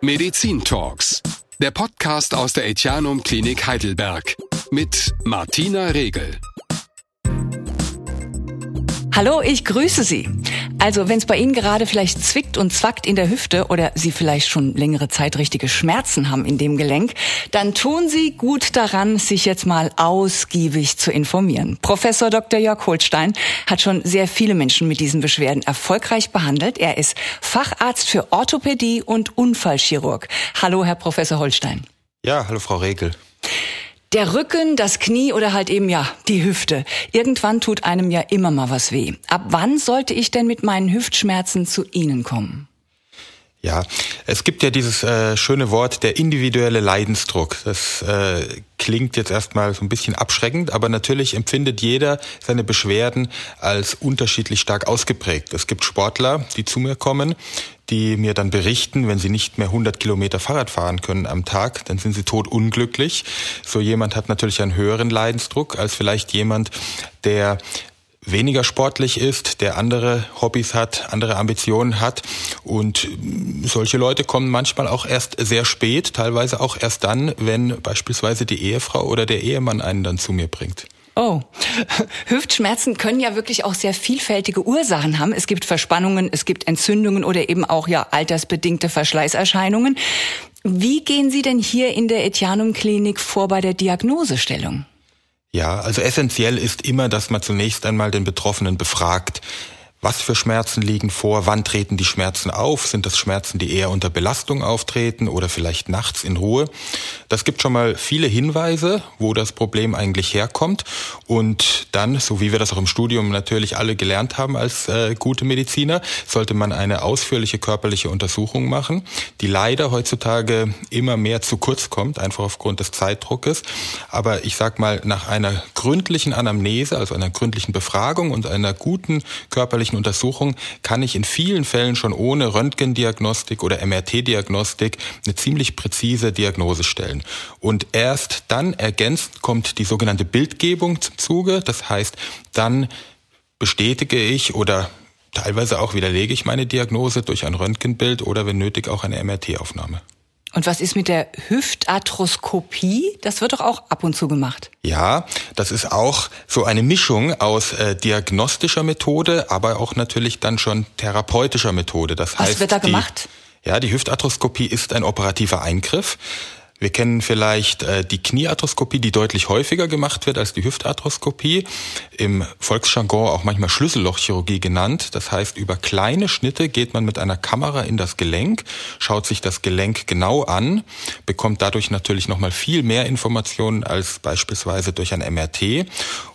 Medizin Talks, der Podcast aus der Etianum Klinik Heidelberg mit Martina Regel. Hallo, ich grüße Sie. Also, wenn es bei Ihnen gerade vielleicht zwickt und zwackt in der Hüfte oder Sie vielleicht schon längere Zeit richtige Schmerzen haben in dem Gelenk, dann tun Sie gut daran, sich jetzt mal ausgiebig zu informieren. Professor Dr. Jörg Holstein hat schon sehr viele Menschen mit diesen Beschwerden erfolgreich behandelt. Er ist Facharzt für Orthopädie und Unfallchirurg. Hallo, Herr Professor Holstein. Ja, hallo, Frau Regel. Der Rücken, das Knie oder halt eben ja die Hüfte. Irgendwann tut einem ja immer mal was weh. Ab wann sollte ich denn mit meinen Hüftschmerzen zu Ihnen kommen? Ja, es gibt ja dieses äh, schöne Wort der individuelle Leidensdruck. Das äh, klingt jetzt erstmal so ein bisschen abschreckend, aber natürlich empfindet jeder seine Beschwerden als unterschiedlich stark ausgeprägt. Es gibt Sportler, die zu mir kommen, die mir dann berichten, wenn sie nicht mehr 100 Kilometer Fahrrad fahren können am Tag, dann sind sie tot unglücklich. So jemand hat natürlich einen höheren Leidensdruck als vielleicht jemand, der weniger sportlich ist, der andere Hobbys hat, andere Ambitionen hat. Und solche Leute kommen manchmal auch erst sehr spät, teilweise auch erst dann, wenn beispielsweise die Ehefrau oder der Ehemann einen dann zu mir bringt. Oh, Hüftschmerzen können ja wirklich auch sehr vielfältige Ursachen haben. Es gibt Verspannungen, es gibt Entzündungen oder eben auch ja altersbedingte Verschleißerscheinungen. Wie gehen Sie denn hier in der Etianum Klinik vor bei der Diagnosestellung? Ja, also essentiell ist immer, dass man zunächst einmal den Betroffenen befragt. Was für Schmerzen liegen vor? Wann treten die Schmerzen auf? Sind das Schmerzen, die eher unter Belastung auftreten oder vielleicht nachts in Ruhe? Das gibt schon mal viele Hinweise, wo das Problem eigentlich herkommt. Und dann, so wie wir das auch im Studium natürlich alle gelernt haben als äh, gute Mediziner, sollte man eine ausführliche körperliche Untersuchung machen, die leider heutzutage immer mehr zu kurz kommt, einfach aufgrund des Zeitdruckes. Aber ich sag mal, nach einer gründlichen Anamnese, also einer gründlichen Befragung und einer guten körperlichen ärztlichen Untersuchung kann ich in vielen Fällen schon ohne Röntgendiagnostik oder MRT-Diagnostik eine ziemlich präzise Diagnose stellen. Und erst dann ergänzt kommt die sogenannte Bildgebung zum Zuge. Das heißt, dann bestätige ich oder teilweise auch widerlege ich meine Diagnose durch ein Röntgenbild oder wenn nötig auch eine MRT-Aufnahme. Und was ist mit der Hüftarthroskopie? Das wird doch auch ab und zu gemacht. Ja, das ist auch so eine Mischung aus äh, diagnostischer Methode, aber auch natürlich dann schon therapeutischer Methode. Das was heißt, wird da gemacht? Die, ja, die Hüftarthroskopie ist ein operativer Eingriff. Wir kennen vielleicht äh, die Kniearthroskopie, die deutlich häufiger gemacht wird als die Hüftarthroskopie. Im Volksjargon auch manchmal Schlüssellochchirurgie genannt. Das heißt, über kleine Schnitte geht man mit einer Kamera in das Gelenk, schaut sich das Gelenk genau an, bekommt dadurch natürlich nochmal viel mehr Informationen als beispielsweise durch ein MRT.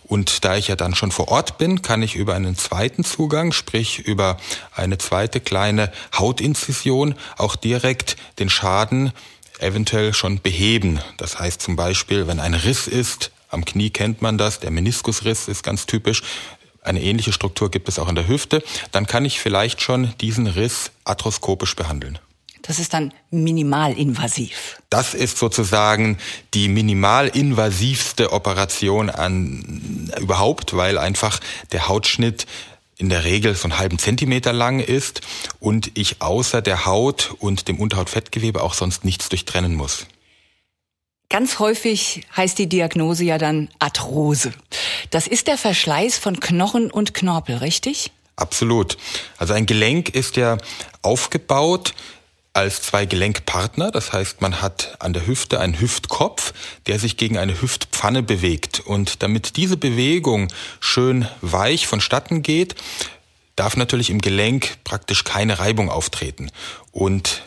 Und da ich ja dann schon vor Ort bin, kann ich über einen zweiten Zugang, sprich über eine zweite kleine Hautinzision, auch direkt den Schaden eventuell schon beheben. Das heißt zum Beispiel, wenn ein Riss ist, am Knie kennt man das, der Meniskusriss ist ganz typisch, eine ähnliche Struktur gibt es auch in der Hüfte, dann kann ich vielleicht schon diesen Riss arthroskopisch behandeln. Das ist dann minimalinvasiv. Das ist sozusagen die minimalinvasivste Operation an überhaupt, weil einfach der Hautschnitt in der Regel so einen halben Zentimeter lang ist und ich außer der Haut und dem Unterhautfettgewebe auch sonst nichts durchtrennen muss. Ganz häufig heißt die Diagnose ja dann Arthrose. Das ist der Verschleiß von Knochen und Knorpel, richtig? Absolut. Also ein Gelenk ist ja aufgebaut als zwei Gelenkpartner. Das heißt, man hat an der Hüfte einen Hüftkopf, der sich gegen eine Hüftpfanne bewegt. Und damit diese Bewegung schön weich vonstatten geht, darf natürlich im Gelenk praktisch keine Reibung auftreten. Und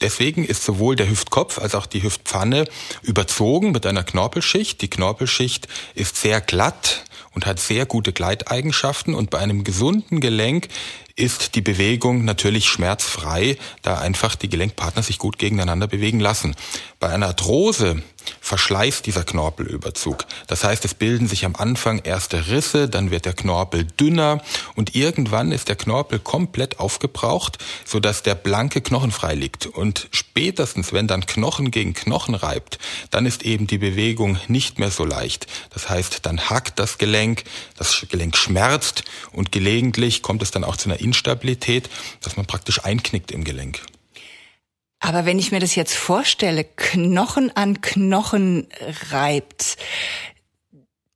deswegen ist sowohl der Hüftkopf als auch die Hüftpfanne überzogen mit einer Knorpelschicht. Die Knorpelschicht ist sehr glatt und hat sehr gute Gleiteigenschaften und bei einem gesunden Gelenk ist die Bewegung natürlich schmerzfrei, da einfach die Gelenkpartner sich gut gegeneinander bewegen lassen. Bei einer Arthrose verschleißt dieser Knorpelüberzug. Das heißt, es bilden sich am Anfang erste Risse, dann wird der Knorpel dünner und irgendwann ist der Knorpel komplett aufgebraucht, sodass der blanke Knochen frei liegt. Und spätestens, wenn dann Knochen gegen Knochen reibt, dann ist eben die Bewegung nicht mehr so leicht. Das heißt, dann hackt das Gelenk, das Gelenk schmerzt und gelegentlich kommt es dann auch zu einer Instabilität, dass man praktisch einknickt im Gelenk. Aber wenn ich mir das jetzt vorstelle, Knochen an Knochen reibt,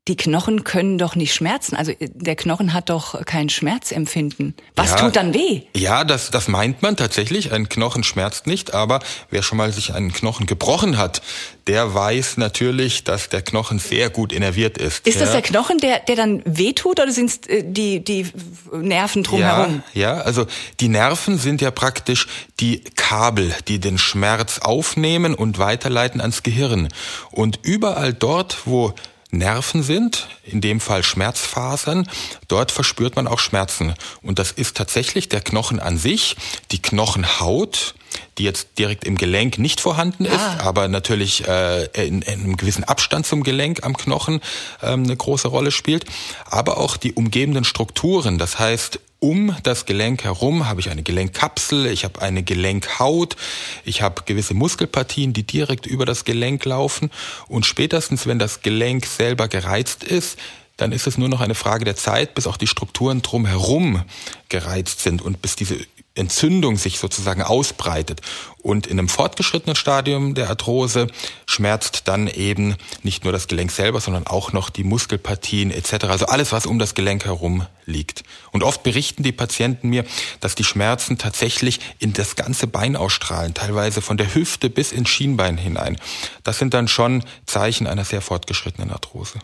die Knochen können doch nicht schmerzen. Also äh, der Knochen hat doch kein Schmerzempfinden. Was Ja. tut dann weh? Ja, das, das meint man tatsächlich. Ein Knochen schmerzt nicht, aber wer schon mal sich einen Knochen gebrochen hat, der weiß natürlich, dass der Knochen sehr gut innerviert ist. Ist das ja. der Knochen, der, der dann wehtut oder sind es die, die Nerven drumherum? Ja, ja, also die Nerven sind ja praktisch die Kabel, die den Schmerz aufnehmen und weiterleiten ans Gehirn. Und überall dort, wo Nerven sind, in dem Fall Schmerzfasern, dort verspürt man auch Schmerzen. Und das ist tatsächlich der Knochen an sich, die Knochenhaut, die jetzt direkt im Gelenk nicht vorhanden ist, aber natürlich äh, in, in einem gewissen Abstand zum Gelenk am Knochen ähm, eine große Rolle spielt, aber auch die umgebenden Strukturen. Das heißt, um das Gelenk herum habe ich eine Gelenkkapsel, ich habe eine Gelenkhaut, ich habe gewisse Muskelpartien, die direkt über das Gelenk laufen. Und spätestens, wenn das Gelenk selber gereizt ist, dann ist es nur noch eine Frage der Zeit, bis auch die Strukturen drumherum gereizt sind. Und bis diese Entzündung sich sozusagen ausbreitet. Und in einem fortgeschrittenen Stadium der Arthrose schmerzt dann eben nicht nur das Gelenk selber, sondern auch noch die Muskelpartien etc. Also alles, was um das Gelenk herum liegt. Und oft berichten die Patienten mir, dass die Schmerzen tatsächlich in das ganze Bein ausstrahlen, teilweise von der Hüfte bis ins Schienbein hinein. Das sind dann schon Zeichen einer sehr fortgeschrittenen Arthrose.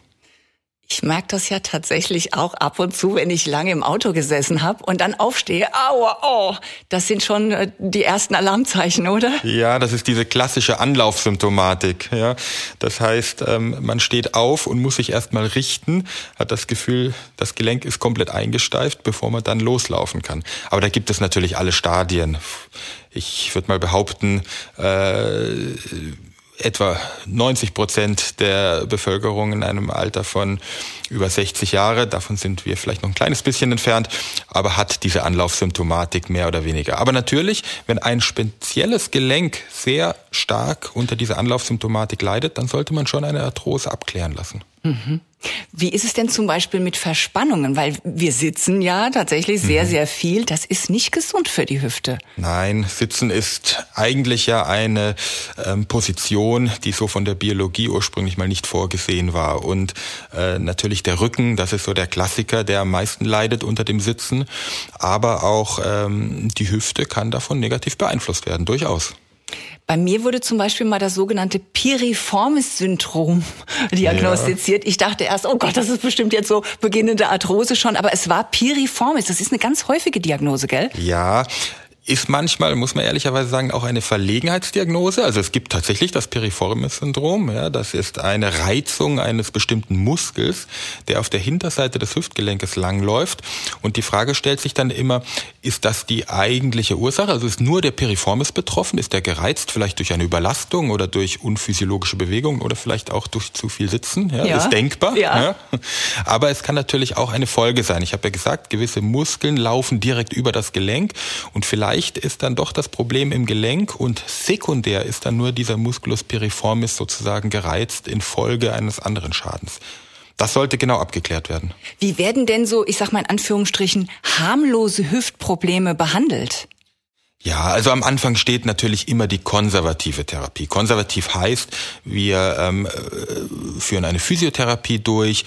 Ich merke das ja tatsächlich auch ab und zu, wenn ich lange im Auto gesessen habe und dann aufstehe. Aua, oh, das sind schon äh, die ersten Alarmzeichen, oder? Ja, das ist diese klassische Anlaufsymptomatik. Ja, das heißt, ähm, man steht auf und muss sich erstmal richten, hat das Gefühl, das Gelenk ist komplett eingesteift, bevor man dann loslaufen kann. Aber da gibt es natürlich alle Stadien. Ich würde mal behaupten, äh, etwa 90 Prozent der Bevölkerung in einem Alter von über 60 Jahre, davon sind wir vielleicht noch ein kleines bisschen entfernt, aber hat diese Anlaufsymptomatik mehr oder weniger. Aber natürlich, wenn ein spezielles Gelenk sehr stark unter dieser Anlaufsymptomatik leidet, dann sollte man schon eine Arthrose abklären lassen. Wie ist es denn zum Beispiel mit Verspannungen? Weil wir sitzen ja tatsächlich sehr, sehr viel. Das ist nicht gesund für die Hüfte. Nein, Sitzen ist eigentlich ja eine ähm, Position, die so von der Biologie ursprünglich mal nicht vorgesehen war. Und äh, natürlich der Rücken, das ist so der Klassiker, der am meisten leidet unter dem Sitzen. Aber auch ähm, die Hüfte kann davon negativ beeinflusst werden, durchaus. Bei mir wurde zum Beispiel mal das sogenannte Piriformis-Syndrom diagnostiziert. Ich dachte erst, oh Gott, das ist bestimmt jetzt so beginnende Arthrose schon, aber es war Piriformis. Das ist eine ganz häufige Diagnose, gell? Ja, ist manchmal, muss man ehrlicherweise sagen, auch eine Verlegenheitsdiagnose. Also es gibt tatsächlich das Piriformis-Syndrom. Ja, das ist eine Reizung eines bestimmten Muskels, der auf der Hinterseite des Hüftgelenkes langläuft. Und die Frage stellt sich dann immer, ist das die eigentliche Ursache? Also ist nur der Piriformis betroffen? Ist der gereizt vielleicht durch eine Überlastung oder durch unphysiologische Bewegungen oder vielleicht auch durch zu viel Sitzen? Ja, Ja. ist denkbar. Ja. Aber es kann natürlich auch eine Folge sein. Ich habe ja gesagt, gewisse Muskeln laufen direkt über das Gelenk und vielleicht ist dann doch das Problem im Gelenk und sekundär ist dann nur dieser Musculus piriformis sozusagen gereizt infolge eines anderen Schadens. Das sollte genau abgeklärt werden. Wie werden denn so, ich sag mal in Anführungsstrichen, harmlose Hüftprobleme behandelt? Ja, also am Anfang steht natürlich immer die konservative Therapie. Konservativ heißt, wir ähm, äh, führen eine Physiotherapie durch,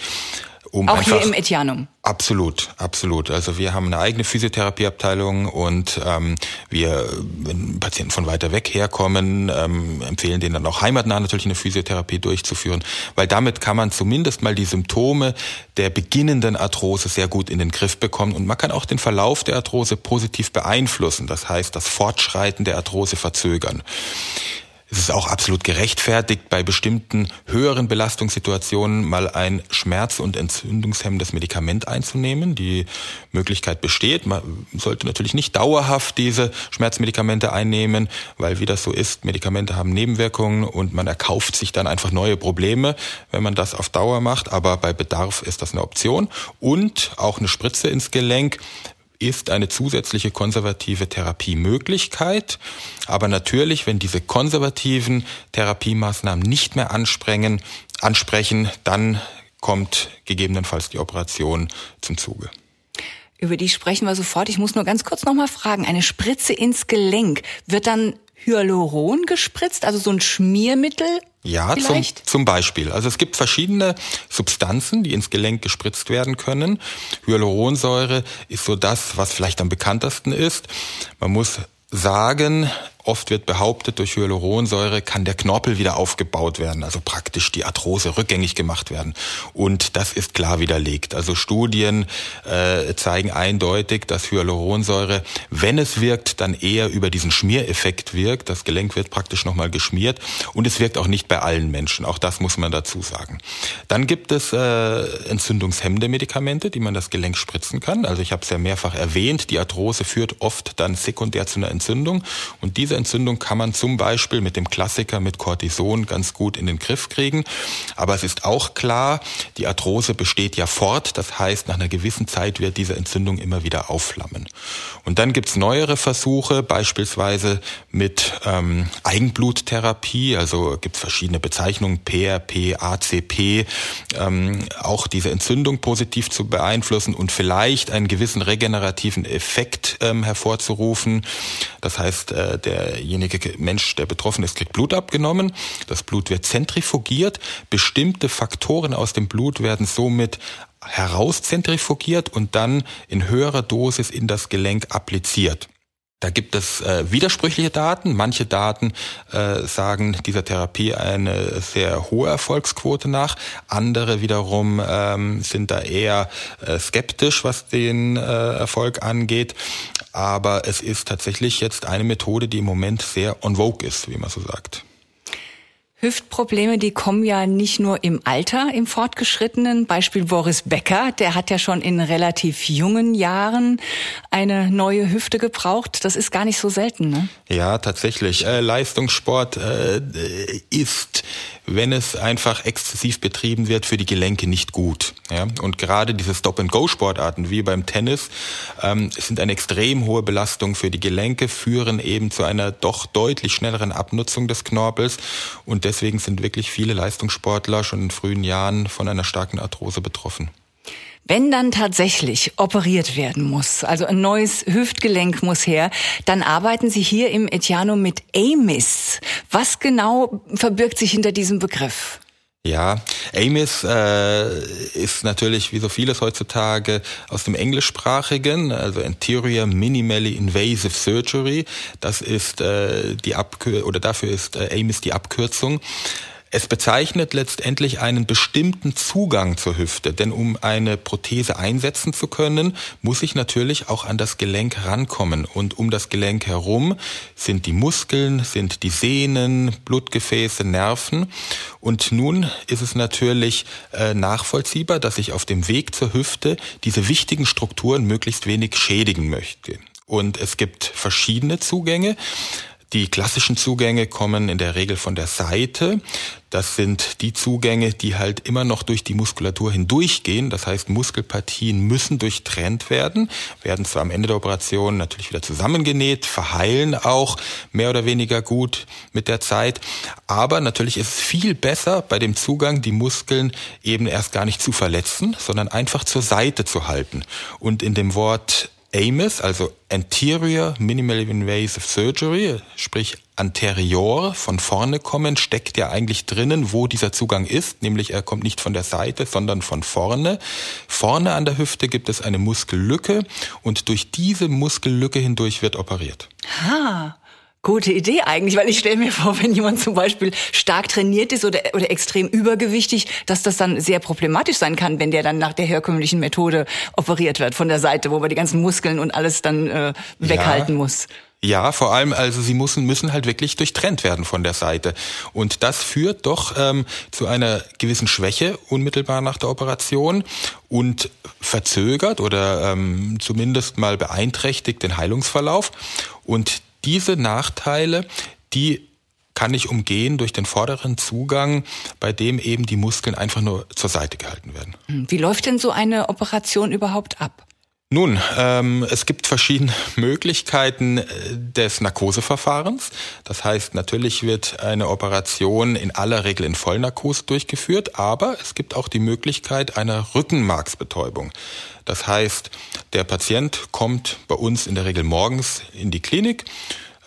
um Auch einfach hier im Etianum. Absolut, absolut. Also wir haben eine eigene Physiotherapieabteilung und ähm, wir, wenn Patienten von weiter weg herkommen, ähm, empfehlen denen dann auch heimatnah natürlich eine Physiotherapie durchzuführen, weil damit kann man zumindest mal die Symptome der beginnenden Arthrose sehr gut in den Griff bekommen und man kann auch den Verlauf der Arthrose positiv beeinflussen. Das heißt, das Fortschreiten der Arthrose verzögern. Es ist auch absolut gerechtfertigt, bei bestimmten höheren Belastungssituationen mal ein schmerz- und entzündungshemmendes Medikament einzunehmen. Die Möglichkeit besteht. Man sollte natürlich nicht dauerhaft diese Schmerzmedikamente einnehmen, weil wie das so ist, Medikamente haben Nebenwirkungen und man erkauft sich dann einfach neue Probleme, wenn man das auf Dauer macht. Aber bei Bedarf ist das eine Option. Und auch eine Spritze ins Gelenk ist eine zusätzliche konservative Therapiemöglichkeit. Aber natürlich, wenn diese konservativen Therapiemaßnahmen nicht mehr ansprengen, ansprechen, dann kommt gegebenenfalls die Operation zum Zuge. Über die sprechen wir sofort. Ich muss nur ganz kurz noch mal fragen. Eine Spritze ins Gelenk wird dann Hyaluron gespritzt, also so ein Schmiermittel? Ja, zum, zum Beispiel. Also es gibt verschiedene Substanzen, die ins Gelenk gespritzt werden können. Hyaluronsäure ist so das, was vielleicht am bekanntesten ist. Man muss sagen, Oft wird behauptet, durch Hyaluronsäure kann der Knorpel wieder aufgebaut werden, also praktisch die Arthrose rückgängig gemacht werden. Und das ist klar widerlegt. Also Studien äh, zeigen eindeutig, dass Hyaluronsäure, wenn es wirkt, dann eher über diesen Schmiereffekt wirkt. Das Gelenk wird praktisch nochmal geschmiert und es wirkt auch nicht bei allen Menschen. Auch das muss man dazu sagen. Dann gibt es äh, entzündungshemmende Medikamente, die man das Gelenk spritzen kann. Also ich habe es ja mehrfach erwähnt, die Arthrose führt oft dann sekundär zu einer Entzündung und diese Entzündung kann man zum Beispiel mit dem Klassiker mit Cortison ganz gut in den Griff kriegen. Aber es ist auch klar, die Arthrose besteht ja fort. Das heißt, nach einer gewissen Zeit wird diese Entzündung immer wieder aufflammen. Und dann gibt's neuere Versuche, beispielsweise mit ähm, Eigenbluttherapie. Also gibt's verschiedene Bezeichnungen, PRP, ACP, ähm, auch diese Entzündung positiv zu beeinflussen und vielleicht einen gewissen regenerativen Effekt ähm, hervorzurufen. Das heißt, äh, der derjenige Mensch, der betroffen ist, kriegt Blut abgenommen. Das Blut wird zentrifugiert. Bestimmte Faktoren aus dem Blut werden somit herauszentrifugiert und dann in höherer Dosis in das Gelenk appliziert. Da gibt es äh, widersprüchliche Daten. Manche Daten äh, sagen dieser Therapie eine sehr hohe Erfolgsquote nach. Andere wiederum ähm, sind da eher äh, skeptisch, was den äh, Erfolg angeht. Aber es ist tatsächlich jetzt eine Methode, die im Moment sehr on vogue ist, wie man so sagt. Hüftprobleme, die kommen ja nicht nur im Alter, im Fortgeschrittenen. Beispiel Boris Becker, der hat ja schon in relativ jungen Jahren eine neue Hüfte gebraucht. Das ist gar nicht so selten, ne? Ja, tatsächlich. Äh, Leistungssport äh, ist, wenn es einfach exzessiv betrieben wird, für die Gelenke nicht gut. Ja? Und gerade diese Stop-and-Go-Sportarten wie beim Tennis ähm, sind eine extrem hohe Belastung für die Gelenke, führen eben zu einer doch deutlich schnelleren Abnutzung des Knorpels und deswegen sind wirklich viele Leistungssportler schon in frühen Jahren von einer starken Arthrose betroffen. Wenn dann tatsächlich operiert werden muss, also ein neues Hüftgelenk muss her, dann arbeiten Sie hier im Etiano mit AMIS. Was genau verbirgt sich hinter diesem Begriff? Ja, AMIS äh, ist natürlich wie so vieles heutzutage aus dem englischsprachigen, also Anterior Minimally Invasive Surgery. Das ist äh, die Abkür oder dafür ist äh, AMIS die Abkürzung. Es bezeichnet letztendlich einen bestimmten Zugang zur Hüfte, denn um eine Prothese einsetzen zu können, muss ich natürlich auch an das Gelenk rankommen. Und um das Gelenk herum sind die Muskeln, sind die Sehnen, Blutgefäße, Nerven. Und nun ist es natürlich äh, nachvollziehbar, dass ich auf dem Weg zur Hüfte diese wichtigen Strukturen möglichst wenig schädigen möchte. Und es gibt verschiedene Zugänge. Die klassischen Zugänge kommen in der Regel von der Seite. Das sind die Zugänge, die halt immer noch durch die Muskulatur hindurchgehen. Das heißt, Muskelpartien müssen durchtrennt werden, werden zwar am Ende der Operation natürlich wieder zusammengenäht, verheilen auch mehr oder weniger gut mit der Zeit. Aber natürlich ist es viel besser, bei dem Zugang die Muskeln eben erst gar nicht zu verletzen, sondern einfach zur Seite zu halten. Und in dem Wort AMIS, also Anterior Minimal Invasive Surgery, sprich anterior, von vorne kommen, steckt ja eigentlich drinnen, wo dieser Zugang ist, nämlich er kommt nicht von der Seite, sondern von vorne. Vorne an der Hüfte gibt es eine Muskellücke und durch diese Muskellücke hindurch wird operiert. Ah. Gute Idee eigentlich, weil ich stelle mir vor, wenn jemand zum Beispiel stark trainiert ist oder, oder extrem übergewichtig, dass das dann sehr problematisch sein kann, wenn der dann nach der herkömmlichen Methode operiert wird von der Seite, wo man die ganzen Muskeln und alles dann äh, weghalten ja. muss. Ja, vor allem, also sie müssen, müssen halt wirklich durchtrennt werden von der Seite. Und das führt doch ähm, zu einer gewissen Schwäche unmittelbar nach der Operation und verzögert oder ähm, zumindest mal beeinträchtigt den Heilungsverlauf. Und diese Nachteile, die kann ich umgehen durch den vorderen Zugang, bei dem eben die Muskeln einfach nur zur Seite gehalten werden. Hm, wie läuft denn so eine Operation überhaupt ab? Nun, ähm, es gibt verschiedene Möglichkeiten äh, des Narkoseverfahrens. Das heißt, natürlich wird eine Operation in aller Regel in Vollnarkose durchgeführt, aber es gibt auch die Möglichkeit einer Rückenmarksbetäubung. Das heißt, der Patient kommt bei uns in der Regel morgens in die Klinik,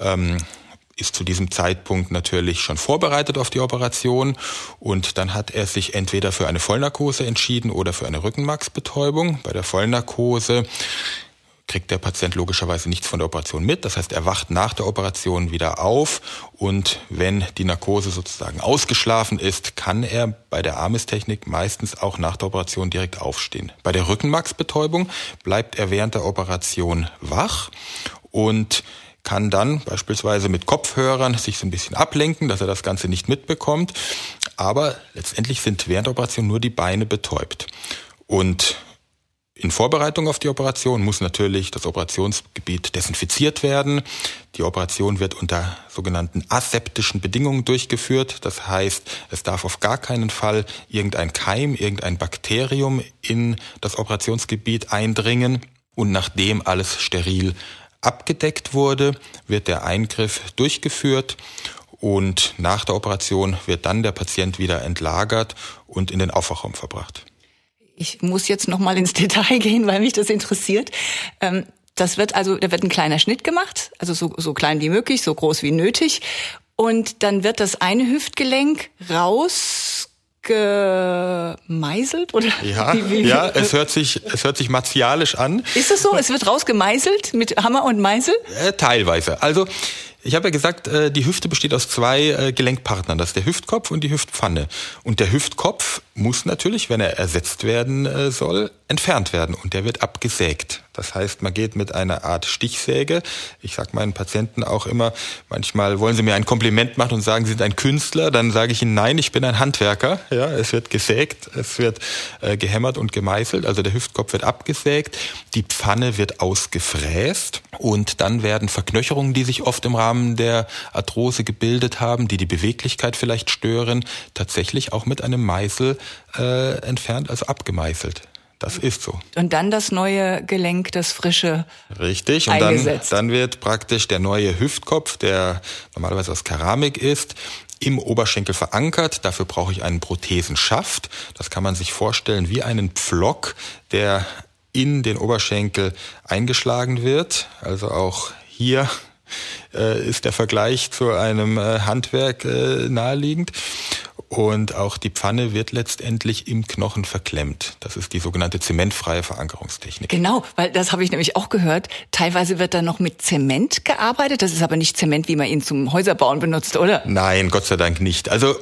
ähm, ist zu diesem Zeitpunkt natürlich schon vorbereitet auf die Operation und dann hat er sich entweder für eine Vollnarkose entschieden oder für eine Rückenmarksbetäubung. Bei der Vollnarkose kriegt der Patient logischerweise nichts von der Operation mit. Das heißt, er wacht nach der Operation wieder auf und wenn die Narkose sozusagen ausgeschlafen ist, kann er bei der Armestechnik meistens auch nach der Operation direkt aufstehen. Bei der Rückenmarksbetäubung bleibt er während der Operation wach und kann dann beispielsweise mit Kopfhörern sich so ein bisschen ablenken, dass er das Ganze nicht mitbekommt. Aber letztendlich sind während der Operation nur die Beine betäubt. Und in Vorbereitung auf die Operation muss natürlich das Operationsgebiet desinfiziert werden. Die Operation wird unter sogenannten aseptischen Bedingungen durchgeführt. Das heißt, es darf auf gar keinen Fall irgendein Keim, irgendein Bakterium in das Operationsgebiet eindringen. Und nachdem alles steril abgedeckt wurde, wird der Eingriff durchgeführt und nach der Operation wird dann der Patient wieder entlagert und in den Aufwachraum verbracht. Ich muss jetzt noch mal ins Detail gehen, weil mich das interessiert. Ähm, das wird also, da wird ein kleiner Schnitt gemacht, also so, so klein wie möglich, so groß wie nötig. Und dann wird das eine Hüftgelenk raus gemeißelt oder? Ja wie, wie, ja es hört sich es hört sich martialisch an. Ist es so? Es wird rausgemeißelt mit Hammer und Meißel? Äh, teilweise. Also ich habe ja gesagt, äh, die Hüfte besteht aus zwei äh, Gelenkpartnern. Das ist der Hüftkopf und die Hüftpfanne. Und der Hüftkopf muss natürlich, wenn er ersetzt werden äh, soll, entfernt werden. Und der wird abgesägt. Das heißt, man geht mit einer Art Stichsäge. Ich sage meinen Patienten auch immer, manchmal wollen sie mir ein Kompliment machen und sagen, sie sind ein Künstler. Dann sage ich ihnen, nein, ich bin ein Handwerker. Ja, es wird gesägt, es wird äh, gehämmert und gemeißelt. Also der Hüftkopf wird abgesägt, die Pfanne wird ausgefräst und dann werden Verknöcherungen, die sich oft im Rahmen der Arthrose gebildet haben, die die Beweglichkeit vielleicht stören, tatsächlich auch mit einem Meißel äh, entfernt, also abgemeißelt. Das ist so. Und dann das neue Gelenk, das frische. Richtig. Und dann, dann wird praktisch der neue Hüftkopf, der normalerweise aus Keramik ist, im Oberschenkel verankert. Dafür brauche ich einen Prothesenschaft. Das kann man sich vorstellen wie einen Pflock, der in den Oberschenkel eingeschlagen wird. Also auch hier äh, ist der Vergleich zu einem äh, Handwerk äh, naheliegend. Und auch die Pfanne wird letztendlich im Knochen verklemmt. Das ist die sogenannte zementfreie Verankerungstechnik. Genau, weil das habe ich nämlich auch gehört. Teilweise wird da noch mit Zement gearbeitet. Das ist aber nicht Zement, wie man ihn zum Häuserbauen benutzt, oder? Nein, Gott sei Dank nicht. Also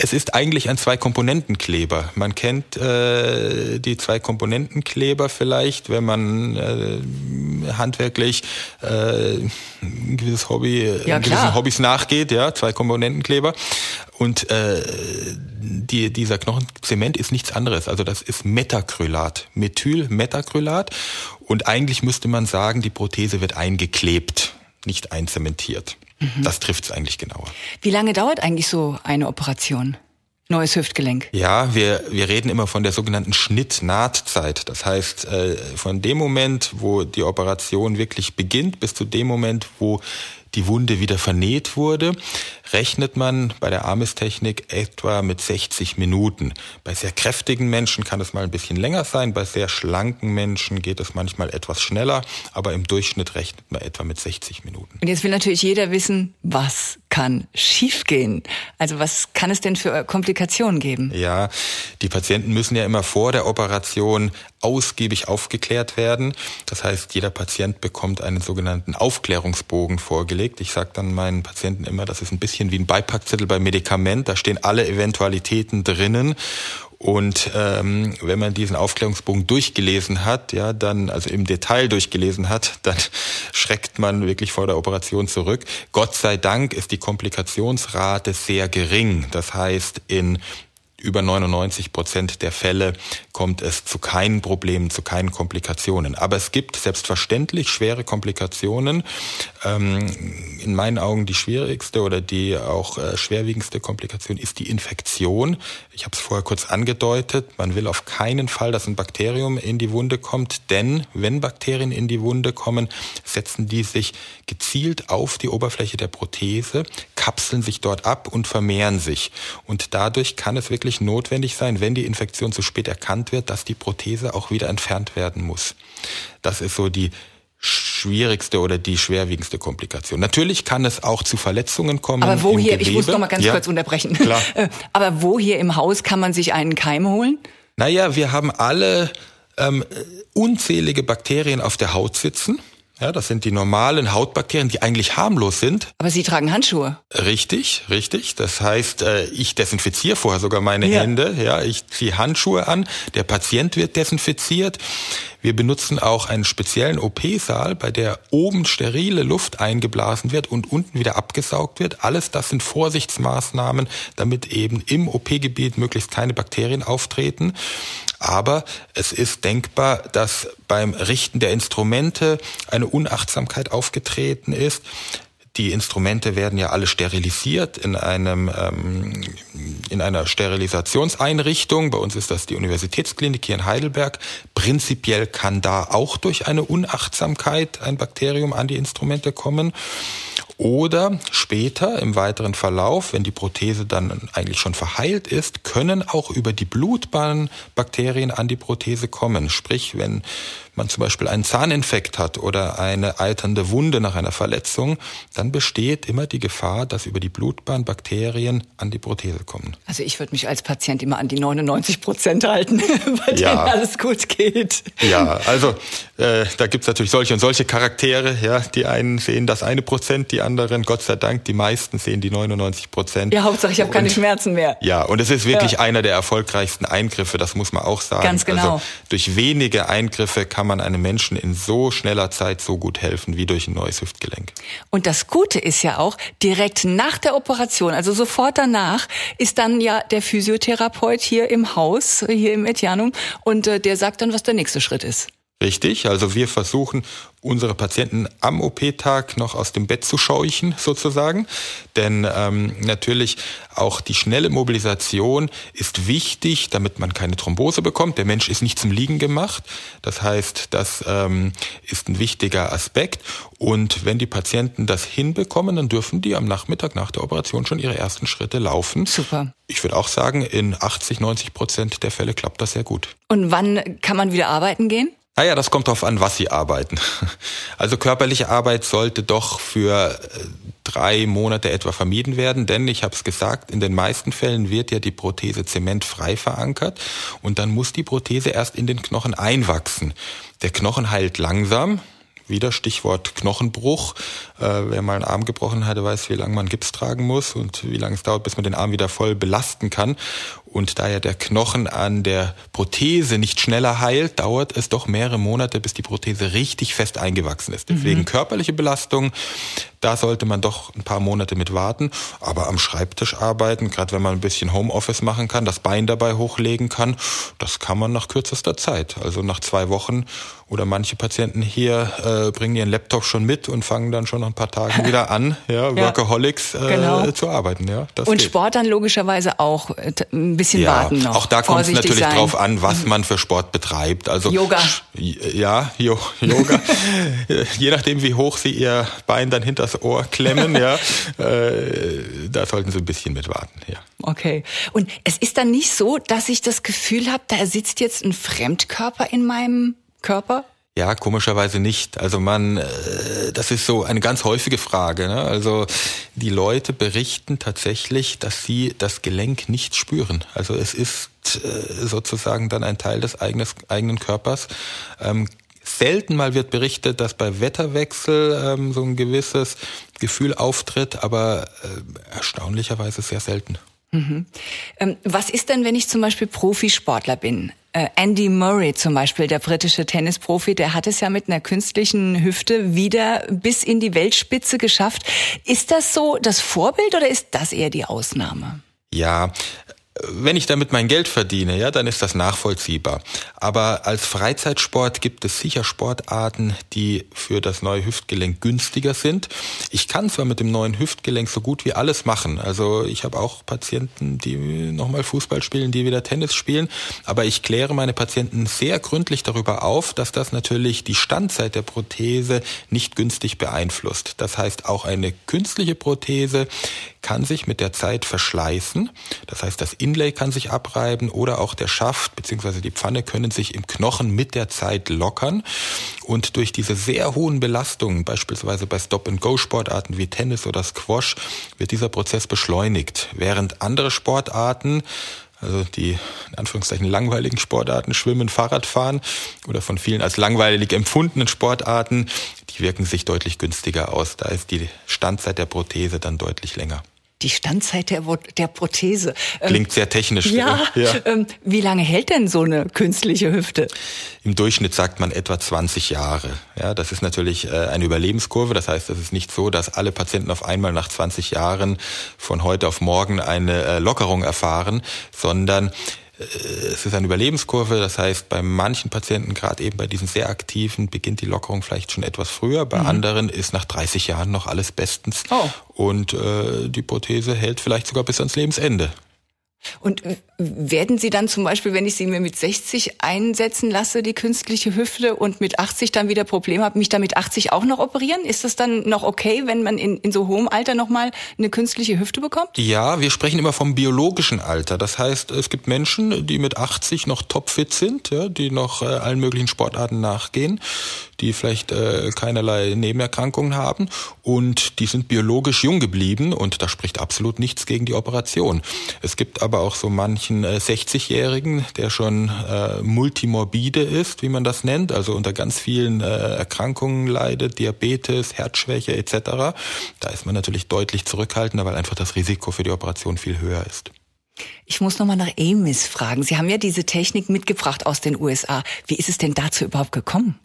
es ist eigentlich ein Zwei-Komponenten-Kleber. Man kennt äh, die Zwei-Komponenten-Kleber vielleicht, wenn man äh, handwerklich äh, ein gewisses Hobby, ja, gewissen Hobbys nachgeht, ja, Zwei-Komponenten-Kleber. Und äh, die, dieser Knochenzement ist nichts anderes. Also das ist Metacrylat, Methylmetacrylat. Und eigentlich müsste man sagen, die Prothese wird eingeklebt, nicht einzementiert. Mhm. Das trifft es eigentlich genauer. Wie lange dauert eigentlich so eine Operation? Neues Hüftgelenk. Ja, wir, wir reden immer von der sogenannten Schnitt-Nahtzeit. Das heißt, äh, von dem Moment, wo die Operation wirklich beginnt, bis zu dem Moment, wo die Wunde wieder vernäht wurde, rechnet man bei der Armistechnik etwa mit 60 Minuten. Bei sehr kräftigen Menschen kann es mal ein bisschen länger sein, bei sehr schlanken Menschen geht es manchmal etwas schneller, aber im Durchschnitt rechnet man etwa mit 60 Minuten. Und jetzt will natürlich jeder wissen, was kann schiefgehen? Also was kann es denn für Komplikationen geben? Ja, die Patienten müssen ja immer vor der Operation ausgiebig aufgeklärt werden. Das heißt, jeder Patient bekommt einen sogenannten Aufklärungsbogen vorgelegt. Ich sage dann meinen Patienten immer, das ist ein bisschen wie ein Beipackzettel bei Medikament. Da stehen alle Eventualitäten drinnen. Und ähm, wenn man diesen Aufklärungsbogen durchgelesen hat, ja, dann also im Detail durchgelesen hat, dann schreckt man wirklich vor der Operation zurück. Gott sei Dank ist die Komplikationsrate sehr gering. Das heißt, in über 99 Prozent der Fälle kommt es zu keinen Problemen, zu keinen Komplikationen. Aber es gibt selbstverständlich schwere Komplikationen. Ähm, in meinen Augen die schwierigste oder die auch äh, schwerwiegendste Komplikation ist die Infektion. Ich habe es vorher kurz angedeutet. Man will auf keinen Fall, dass ein Bakterium in die Wunde kommt, denn wenn Bakterien in die Wunde kommen, setzen die sich gezielt auf die Oberfläche der Prothese, kapseln sich dort ab und vermehren sich. Und dadurch kann es wirklich wirklich notwendig sein, wenn die Infektion zu spät erkannt wird, dass die Prothese auch wieder entfernt werden muss. Das ist so die schwierigste oder die schwerwiegendste Komplikation. Natürlich kann es auch zu Verletzungen kommen. Aber wo hier, Gewebe. ich muss noch mal ganz ja, kurz unterbrechen. Klar. Aber wo hier im Haus kann man sich einen Keim holen? Naja, wir haben alle ähm, unzählige Bakterien auf der Haut sitzen. Ja, das sind die normalen Hautbakterien, die eigentlich harmlos sind. Aber Sie tragen Handschuhe. Richtig, richtig. Das heißt, äh, ich desinfiziere vorher sogar meine ja. Hände. Ja, ich ziehe Handschuhe an. Der Patient wird desinfiziert. Wir benutzen auch einen speziellen OP-Saal, bei der oben sterile Luft eingeblasen wird und unten wieder abgesaugt wird. Alles das sind Vorsichtsmaßnahmen, damit eben im OP-Gebiet möglichst keine Bakterien auftreten. Aber es ist denkbar, dass beim Richten der Instrumente eine Unachtsamkeit aufgetreten ist. Die Instrumente werden ja alle sterilisiert in einem ähm, in einer Sterilisationseinrichtung. Bei uns ist das die Universitätsklinik hier in Heidelberg. Prinzipiell kann da auch durch eine Unachtsamkeit ein Bakterium an die Instrumente kommen. Oder später im weiteren Verlauf, wenn die Prothese dann eigentlich schon verheilt ist, können auch über die Blutbahn Bakterien an die Prothese kommen. Sprich, wenn man zum Beispiel einen Zahninfekt hat oder eine eiternde Wunde nach einer Verletzung, dann besteht immer die Gefahr, dass über die Blutbahn Bakterien an die Prothese kommen. Also ich würde mich als Patient immer an die 99 Prozent halten, bei ja. denen alles gut geht. Ja, also äh, da gibt's natürlich solche und solche Charaktere. Ja, die einen sehen das eine Prozent, die anderen, Gott sei Dank, die meisten sehen die 99 Prozent. Ja, Hauptsache ich habe keine Schmerzen mehr. Ja, und es ist wirklich ja. einer der erfolgreichsten Eingriffe, das muss man auch sagen. Ganz genau. Also durch wenige Eingriffe kann man einem Menschen in so schneller Zeit so gut helfen wie durch ein neues Hüftgelenk. Und das Gute ist ja auch, direkt nach der Operation, also sofort danach, ist dann ja der Physiotherapeut hier im Haus, hier im Etianum, und äh, der sagt dann, was der nächste Schritt ist. Richtig, also wir versuchen unsere Patienten am OP-Tag noch aus dem Bett zu scheuchen sozusagen, denn ähm, natürlich auch die schnelle Mobilisation ist wichtig, damit man keine Thrombose bekommt. Der Mensch ist nicht zum Liegen gemacht, das heißt, das ähm, ist ein wichtiger Aspekt und wenn die Patienten das hinbekommen, dann dürfen die am Nachmittag nach der Operation schon ihre ersten Schritte laufen. Super. Ich würde auch sagen, in 80, 90 Prozent der Fälle klappt das sehr gut. Und wann kann man wieder arbeiten gehen? Naja, das kommt darauf an, was Sie arbeiten. Also körperliche Arbeit sollte doch für äh, drei Monate etwa vermieden werden, denn ich habe es gesagt, in den meisten Fällen wird ja die Prothese zementfrei verankert und dann muss die Prothese erst in den Knochen einwachsen. Der Knochen heilt langsam, wieder Stichwort Knochenbruch. Äh, wer mal einen Arm gebrochen hatte, weiß, wie lange man Gips tragen muss und wie lange es dauert, bis man den Arm wieder voll belasten kann. Und da ja der Knochen an der Prothese nicht schneller heilt, dauert es doch mehrere Monate, bis die Prothese richtig fest eingewachsen ist. Deswegen mhm. körperliche Belastung, da sollte man doch ein paar Monate mit warten. Aber am Schreibtisch arbeiten, gerade wenn man ein bisschen Homeoffice machen kann, das Bein dabei hochlegen kann, das kann man nach kürzester Zeit. Also nach zwei Wochen oder manche Patienten hier äh, bringen ihren Laptop schon mit und fangen dann schon nach ein paar Tagen wieder an, ja, Workaholics äh, genau. zu arbeiten. Ja, das und geht. Sport dann logischerweise auch äh, ein bisschen ja, warten noch. Auch da kommt es natürlich sein. drauf an, was man für Sport betreibt. Also Yoga. Ja, jo, Yoga. Je nachdem, wie hoch Sie Ihr Bein dann hinters Ohr klemmen, ja, äh, da sollten Sie ein bisschen mit warten. Ja. Okay. Und es ist dann nicht so, dass ich das Gefühl habe, da sitzt jetzt ein Fremdkörper in meinem Körper? Ja, komischerweise nicht. Also man, äh, das ist so eine ganz häufige Frage. Ne? Also die Leute berichten tatsächlich, dass sie das Gelenk nicht spüren. Also es ist äh, sozusagen dann ein Teil des eigenes, eigenen Körpers. Ähm, selten mal wird berichtet, dass bei Wetterwechsel ähm, so ein gewisses Gefühl auftritt, aber äh, erstaunlicherweise sehr selten. Mhm. Ähm, was ist denn, wenn ich zum Beispiel Profisportler bin? Äh, Andy Murray zum Beispiel, der britische Tennisprofi, der hat es ja mit einer künstlichen Hüfte wieder bis in die Weltspitze geschafft. Ist das so das Vorbild oder ist das eher die Ausnahme? Ja, wenn ich damit mein Geld verdiene, ja, dann ist das nachvollziehbar. Aber als Freizeitsport gibt es sicher Sportarten, die für das neue Hüftgelenk günstiger sind. Ich kann zwar mit dem neuen Hüftgelenk so gut wie alles machen. Also ich habe auch Patienten, die nochmal Fußball spielen, die wieder Tennis spielen. Aber ich kläre meine Patienten sehr gründlich darüber auf, dass das natürlich die Standzeit der Prothese nicht günstig beeinflusst. Das heißt, auch eine künstliche Prothese kann sich mit der Zeit verschleißen. Das heißt, das Inlay kann sich abreiben oder auch der Schaft bzw. die Pfanne können sich im Knochen mit der Zeit lockern. Und durch diese sehr hohen Belastungen, beispielsweise bei Stop-and-Go-Sportarten wie Tennis oder Squash, wird dieser Prozess beschleunigt. Während andere Sportarten also die in Anführungszeichen langweiligen Sportarten, Schwimmen, Fahrradfahren oder von vielen als langweilig empfundenen Sportarten, die wirken sich deutlich günstiger aus. Da ist die Standzeit der Prothese dann deutlich länger. Die Standzeit der, der Prothese. Ähm, Klingt sehr technisch. Ja. ja. Ähm, wie lange hält denn so eine künstliche Hüfte? Im Durchschnitt sagt man etwa 20 Jahre. Ja, das ist natürlich äh, eine Überlebenskurve. Das heißt, es ist nicht so, dass alle Patienten auf einmal nach 20 Jahren von heute auf morgen eine äh, Lockerung erfahren, sondern es ist eine Überlebenskurve, das heißt, bei manchen Patienten, gerade eben bei diesen sehr aktiven, beginnt die Lockerung vielleicht schon etwas früher, bei mhm. anderen ist nach 30 Jahren noch alles bestens oh. und äh, die Prothese hält vielleicht sogar bis ans Lebensende. Und werden Sie dann zum Beispiel, wenn ich sie mir mit 60 einsetzen lasse, die künstliche Hüfte und mit 80 dann wieder Probleme habe, mich dann mit 80 auch noch operieren? Ist das dann noch okay, wenn man in, in so hohem Alter nochmal eine künstliche Hüfte bekommt? Ja, wir sprechen immer vom biologischen Alter. Das heißt, es gibt Menschen, die mit 80 noch topfit sind, ja, die noch äh, allen möglichen Sportarten nachgehen, die vielleicht äh, keinerlei Nebenerkrankungen haben und die sind biologisch jung geblieben und da spricht absolut nichts gegen die Operation. Es gibt aber auch so manchen äh, 60-Jährigen, der schon äh, multimorbide ist, wie man das nennt, also unter ganz vielen äh, Erkrankungen leidet, Diabetes, Herzschwäche etc. Da ist man natürlich deutlich zurückhaltender, weil einfach das Risiko für die Operation viel höher ist. Ich muss nochmal nach AMIS fragen. Sie haben ja diese Technik mitgebracht aus den USA. Wie ist es denn dazu überhaupt gekommen?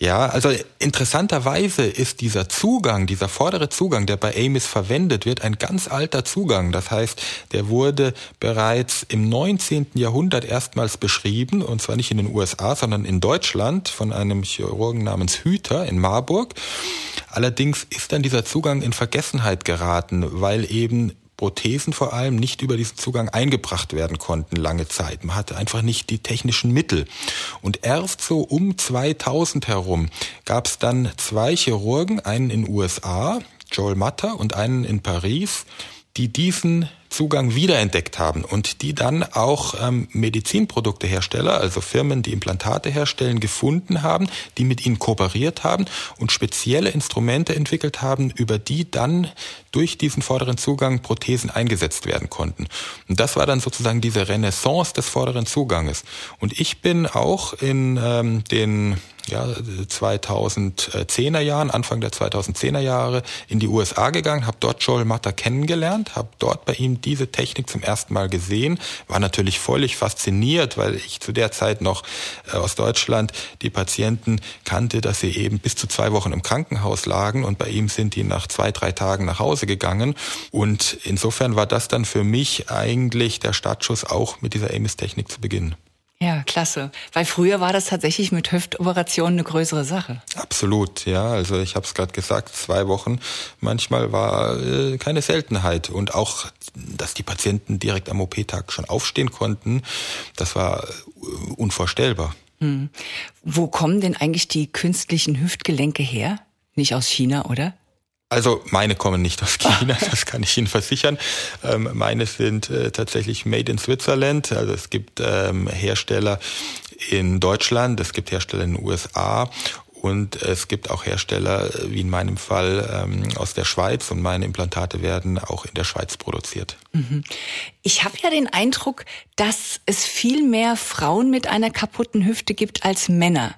Ja, also interessanterweise ist dieser Zugang, dieser vordere Zugang, der bei AMIS verwendet wird, ein ganz alter Zugang. Das heißt, der wurde bereits im 19. Jahrhundert erstmals beschrieben, und zwar nicht in den USA, sondern in Deutschland von einem Chirurgen namens Hüter in Marburg. Allerdings ist dann dieser Zugang in Vergessenheit geraten, weil eben Prothesen vor allem nicht über diesen Zugang eingebracht werden konnten lange Zeit. Man hatte einfach nicht die technischen Mittel. Und erst so um 2000 herum gab es dann zwei Chirurgen, einen in USA, Joel Matter, und einen in Paris, die diesen Zugang wiederentdeckt haben und die dann auch ähm, Medizinproduktehersteller, also Firmen, die Implantate herstellen, gefunden haben, die mit ihnen kooperiert haben und spezielle Instrumente entwickelt haben, über die dann durch diesen vorderen Zugang Prothesen eingesetzt werden konnten. Und das war dann sozusagen diese Renaissance des vorderen Zuganges. Und ich bin auch in ähm, den ja, 2010er Jahren, Anfang der 2010er Jahre in die USA gegangen, habe dort Joel Matter kennengelernt, habe dort bei ihm diese Technik zum ersten Mal gesehen, war natürlich völlig fasziniert, weil ich zu der Zeit noch äh, aus Deutschland die Patienten kannte, dass sie eben bis zu zwei Wochen im Krankenhaus lagen und bei ihm sind die nach zwei, drei Tagen nach Hause gegangen. Und insofern war das dann für mich eigentlich der Startschuss, auch mit dieser AMIS-Technik zu beginnen. Ja, klasse. Weil früher war das tatsächlich mit Hüftoperationen eine größere Sache. Absolut, ja. Also ich habe es gerade gesagt, zwei Wochen manchmal war äh, keine Seltenheit. Und auch, dass die Patienten direkt am OP-Tag schon aufstehen konnten, das war äh, unvorstellbar. Hm. Wo kommen denn eigentlich die künstlichen Hüftgelenke her? Nicht aus China, oder? Also meine kommen nicht aus China, das kann ich Ihnen versichern. Ähm, meine sind äh, tatsächlich made in Switzerland. Also es gibt ähm, Hersteller in Deutschland, es gibt Hersteller in den USA und es gibt auch Hersteller, äh, wie in meinem Fall, ähm, aus der Schweiz und meine Implantate werden auch in der Schweiz produziert. Mhm. Ich habe ja den Eindruck, dass es viel mehr Frauen mit einer kaputten Hüfte gibt als Männer.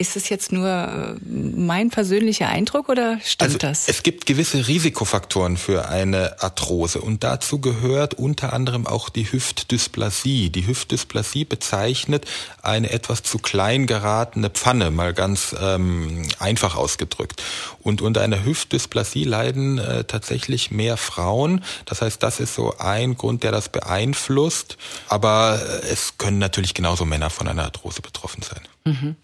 Ist es jetzt nur äh, mein persönlicher Eindruck oder stimmt also, das? Es gibt gewisse Risikofaktoren für eine Arthrose und dazu gehört unter anderem auch die Hüftdysplasie. Die Hüftdysplasie bezeichnet eine etwas zu klein geratene Pfanne, mal ganz ähm, einfach ausgedrückt. Und unter einer Hüftdysplasie leiden äh, tatsächlich mehr Frauen. Das heißt, das ist so ein Grund, der das beeinflusst. Aber äh, es können natürlich genauso Männer von einer Arthrose betroffen sein. Mhm.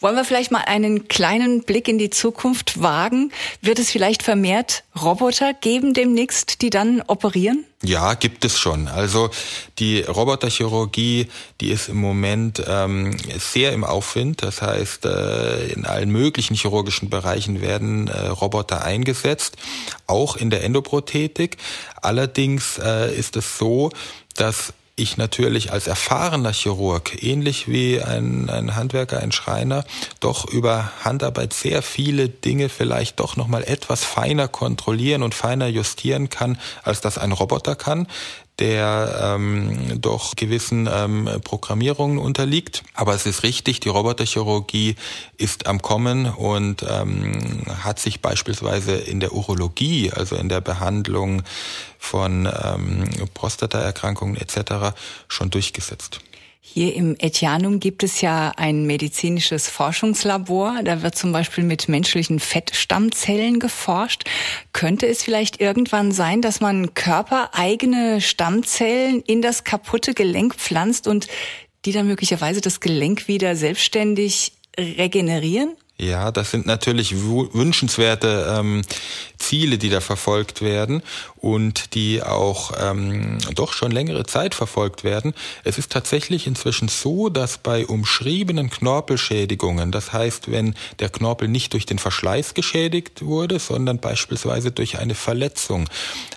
Wollen wir vielleicht mal einen kleinen Blick in die Zukunft wagen? Wird es vielleicht vermehrt Roboter geben demnächst, die dann operieren? Ja, gibt es schon. Also die Roboterchirurgie, die ist im Moment ähm, sehr im Aufwind. Das heißt, äh, in allen möglichen chirurgischen Bereichen werden äh, Roboter eingesetzt, auch in der Endoprothetik. Allerdings äh, ist es so, dass ich natürlich als erfahrener Chirurg, ähnlich wie ein, ein Handwerker, ein Schreiner, doch über Handarbeit sehr viele Dinge vielleicht doch nochmal etwas feiner kontrollieren und feiner justieren kann, als das ein Roboter kann der ähm, doch gewissen ähm, Programmierungen unterliegt. Aber es ist richtig, die Roboterchirurgie ist am Kommen und ähm, hat sich beispielsweise in der Urologie, also in der Behandlung von ähm, Prostataerkrankungen etc. schon durchgesetzt. Hier im Etianum gibt es ja ein medizinisches Forschungslabor. Da wird zum Beispiel mit menschlichen Fettstammzellen geforscht. Könnte es vielleicht irgendwann sein, dass man körpereigene Stammzellen in das kaputte Gelenk pflanzt und die dann möglicherweise das Gelenk wieder selbstständig regenerieren? Ja, das sind natürlich wünschenswerte ähm, Ziele, die da verfolgt werden und die auch ähm, doch schon längere Zeit verfolgt werden. Es ist tatsächlich inzwischen so, dass bei umschriebenen Knorpelschädigungen, das heißt, wenn der Knorpel nicht durch den Verschleiß geschädigt wurde, sondern beispielsweise durch eine Verletzung,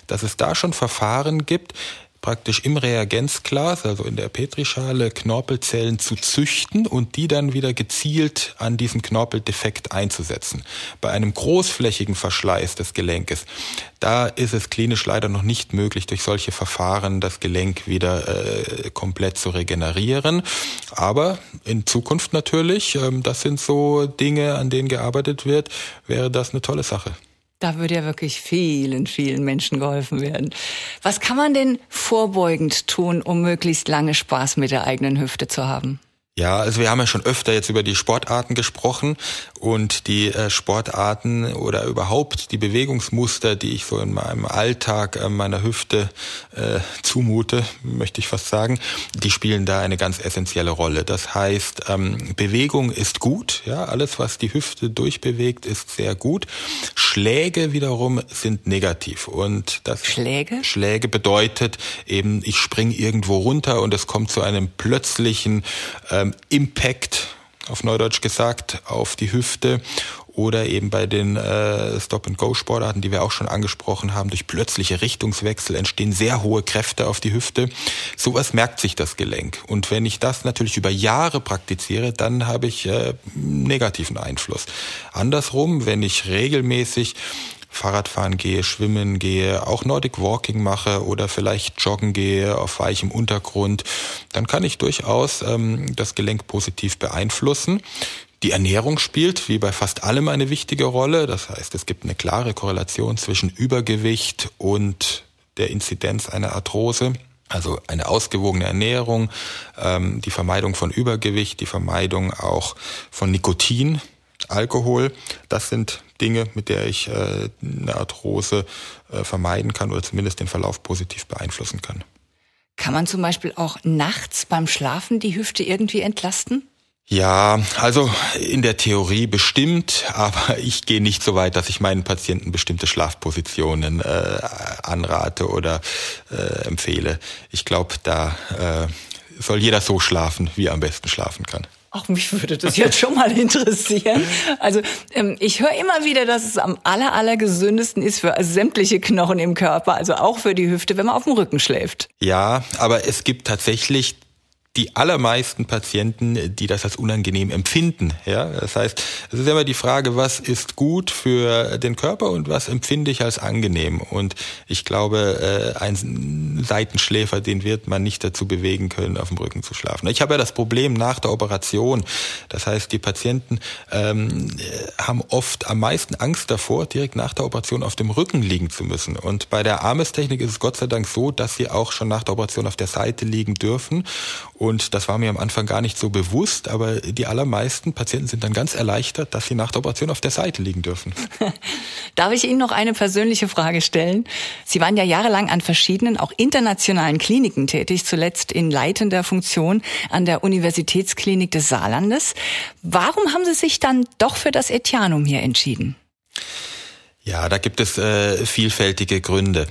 dass es da schon Verfahren gibt, praktisch im Reagenzglas, also in der Petrischale, Knorpelzellen zu züchten und die dann wieder gezielt an diesem Knorpeldefekt einzusetzen. Bei einem großflächigen Verschleiß des Gelenkes, da ist es klinisch leider noch nicht möglich, durch solche Verfahren das Gelenk wieder äh, komplett zu regenerieren. Aber in Zukunft natürlich, ähm, das sind so Dinge, an denen gearbeitet wird, wäre das eine tolle Sache. Da würde ja wirklich vielen, vielen Menschen geholfen werden. Was kann man denn vorbeugend tun, um möglichst lange Spaß mit der eigenen Hüfte zu haben? Ja, also wir haben ja schon öfter jetzt über die Sportarten gesprochen und die äh, Sportarten oder überhaupt die Bewegungsmuster, die ich so in meinem Alltag äh, meiner Hüfte äh, zumute, möchte ich fast sagen, die spielen da eine ganz essentielle Rolle. Das heißt, ähm, Bewegung ist gut, ja, alles was die Hüfte durchbewegt, ist sehr gut. Schläge wiederum sind negativ und das Schläge Schläge bedeutet eben, ich spring irgendwo runter und es kommt zu einem plötzlichen ähm, ähm, Impact, auf Neudeutsch gesagt, auf die Hüfte oder eben bei den äh, Stop-and-Go-Sportarten, die wir auch schon angesprochen haben, durch plötzliche Richtungswechsel entstehen sehr hohe Kräfte auf die Hüfte. Sowas merkt sich das Gelenk. Und wenn ich das natürlich über Jahre praktiziere, dann habe ich äh, negativen Einfluss. Andersrum, wenn ich regelmäßig Fahrradfahren gehe, schwimmen gehe, auch Nordic Walking mache oder vielleicht joggen gehe auf weichem Untergrund, dann kann ich durchaus ähm, das Gelenk positiv beeinflussen. Die Ernährung spielt, wie bei fast allem, eine wichtige Rolle. Das heißt, es gibt eine klare Korrelation zwischen Übergewicht und der Inzidenz einer Arthrose. Also eine ausgewogene Ernährung, ähm, die Vermeidung von Übergewicht, die Vermeidung auch von Nikotin, Alkohol, das sind Dinge, mit der ich äh, eine Arthrose äh, vermeiden kann oder zumindest den Verlauf positiv beeinflussen kann. Kann man zum Beispiel auch nachts beim Schlafen die Hüfte irgendwie entlasten? Ja, also in der Theorie bestimmt, aber ich gehe nicht so weit, dass ich meinen Patienten bestimmte Schlafpositionen äh, anrate oder äh, empfehle. Ich glaube, da äh, soll jeder so schlafen, wie er am besten schlafen kann. Ach, mich würde das jetzt schon mal interessieren. Also ähm, ich höre immer wieder, dass es am aller, aller gesündesten ist für sämtliche Knochen im Körper, also auch für die Hüfte, wenn man auf dem Rücken schläft. Ja, aber es gibt tatsächlich die allermeisten Patienten, die das als unangenehm empfinden. Ja, das heißt, es ist immer die Frage, was ist gut für den Körper und was empfinde ich als angenehm. Und ich glaube, äh, ein Seitenschläfer, den wird man nicht dazu bewegen können, auf dem Rücken zu schlafen. Ich habe ja das Problem nach der Operation. Das heißt, die Patienten ähm, haben oft am meisten Angst davor, direkt nach der Operation auf dem Rücken liegen zu müssen. Und bei der Armestechnik ist es Gott sei Dank so, dass sie auch schon nach der Operation auf der Seite liegen dürfen Und das war mir am Anfang gar nicht so bewusst, aber die allermeisten Patienten sind dann ganz erleichtert, dass sie nach der Operation auf der Seite liegen dürfen. Darf ich Ihnen noch eine persönliche Frage stellen? Sie waren ja jahrelang an verschiedenen, auch internationalen Kliniken tätig, zuletzt in leitender Funktion an der Universitätsklinik des Saarlandes. Warum haben Sie sich dann doch für das Etianum hier entschieden? Ja, da gibt es äh, vielfältige Gründe.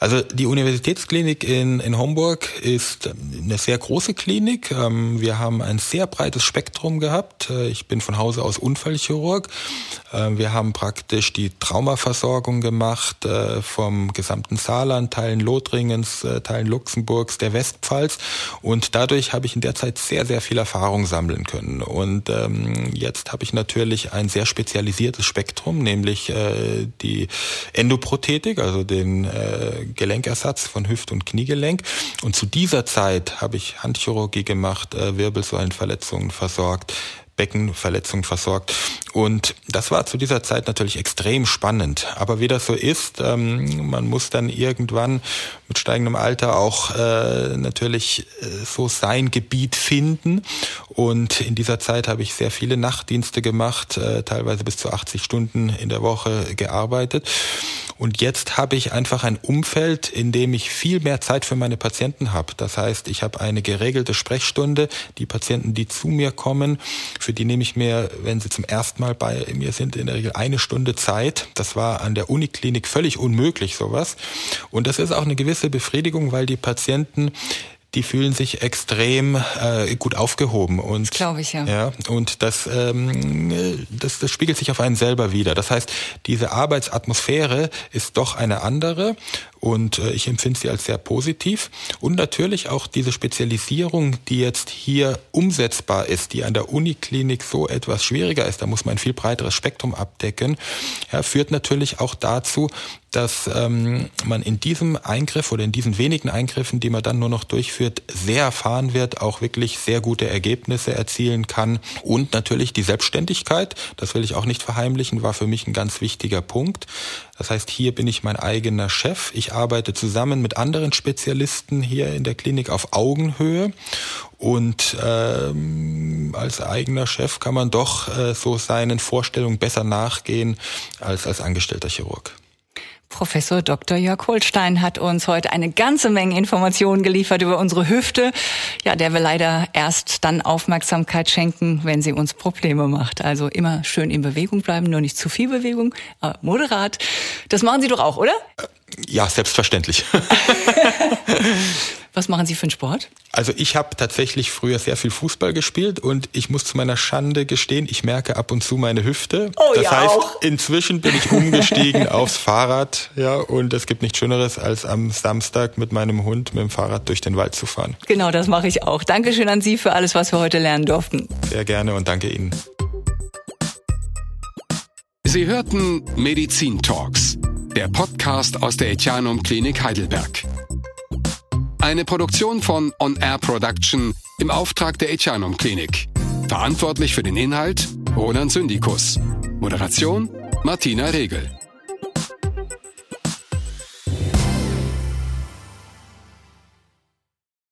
Also die Universitätsklinik in, in Homburg ist eine sehr große Klinik. Ähm, wir haben ein sehr breites Spektrum gehabt. Äh, ich bin von Hause aus Unfallchirurg. Äh, wir haben praktisch die Traumaversorgung gemacht äh, vom gesamten Saarland, Teilen Lothringens, Teilen Luxemburgs, der Westpfalz. Und dadurch habe ich in der Zeit sehr, sehr viel Erfahrung sammeln können. Und ähm, jetzt habe ich natürlich ein sehr spezialisiertes Spektrum, nämlich die Endoprothetik, also den Gelenkersatz von Hüft- und Kniegelenk. Und zu dieser Zeit habe ich Handchirurgie gemacht, äh, Wirbelsäulenverletzungen versorgt, Beckenverletzungen versorgt. Und das war zu dieser Zeit natürlich extrem spannend. Aber wie das so ist, ähm, man muss dann irgendwann mit steigendem Alter auch äh, natürlich äh, so sein Gebiet finden. Und in dieser Zeit habe ich sehr viele Nachtdienste gemacht, äh, teilweise bis zu 80 Stunden in der Woche gearbeitet. Und jetzt habe ich einfach ein Umfeld, in dem ich viel mehr Zeit für meine Patienten habe. Das heißt, ich habe eine geregelte Sprechstunde. Die Patienten, die zu mir kommen, für die nehme ich mir, wenn sie zum ersten Mal bei mir sind, in der Regel eine Stunde Zeit. Das war an der Uniklinik völlig unmöglich, sowas. Und das ist auch eine gewisse Befriedigung, weil die Patienten die fühlen sich extrem äh, gut aufgehoben und glaube ich ja. ja und das, ähm, das das spiegelt sich auf einen selber wieder. Das heißt, diese Arbeitsatmosphäre ist doch eine andere und äh, ich empfinde sie als sehr positiv und natürlich auch diese Spezialisierung, die jetzt hier umsetzbar ist, die an der Uniklinik so etwas schwieriger ist. Da muss man ein viel breiteres Spektrum abdecken. Ja, führt natürlich auch dazu, dass ähm, man in diesem Eingriff oder in diesen wenigen Eingriffen, die man dann nur noch durchführt, sehr erfahren wird, auch wirklich sehr gute Ergebnisse erzielen kann. Und natürlich die Selbstständigkeit, das will ich auch nicht verheimlichen, war für mich ein ganz wichtiger Punkt. Das heißt, hier bin ich mein eigener Chef. Ich arbeite zusammen mit anderen Spezialisten hier in der Klinik auf Augenhöhe. Und ähm, als eigener Chef kann man doch äh, so seinen Vorstellungen besser nachgehen als als angestellter Chirurg. Professor Dr. Jörg Holstein hat uns heute eine ganze Menge Informationen geliefert über unsere Hüfte, ja, der wir leider erst dann Aufmerksamkeit schenken, wenn sie uns Probleme macht. Also immer schön in Bewegung bleiben, nur nicht zu viel Bewegung, aber moderat. Das machen Sie doch auch, oder? Ja, selbstverständlich. Was machen Sie für einen Sport? Also ich habe tatsächlich früher sehr viel Fußball gespielt und ich muss zu meiner Schande gestehen, ich merke ab und zu meine Hüfte. Oh, das ja heißt, auch. inzwischen bin ich umgestiegen aufs Fahrrad, ja, und es gibt nichts Schöneres, als am Samstag mit meinem Hund mit dem Fahrrad durch den Wald zu fahren. Genau, das mache ich auch. Dankeschön an Sie für alles, was wir heute lernen durften. Sehr gerne und danke Ihnen. Sie hörten Medizin Talks, der Podcast aus der Etianum Klinik Heidelberg. Eine Produktion von On Air Production im Auftrag der Echanum Klinik. Verantwortlich für den Inhalt Roland Syndikus. Moderation Martina Regel.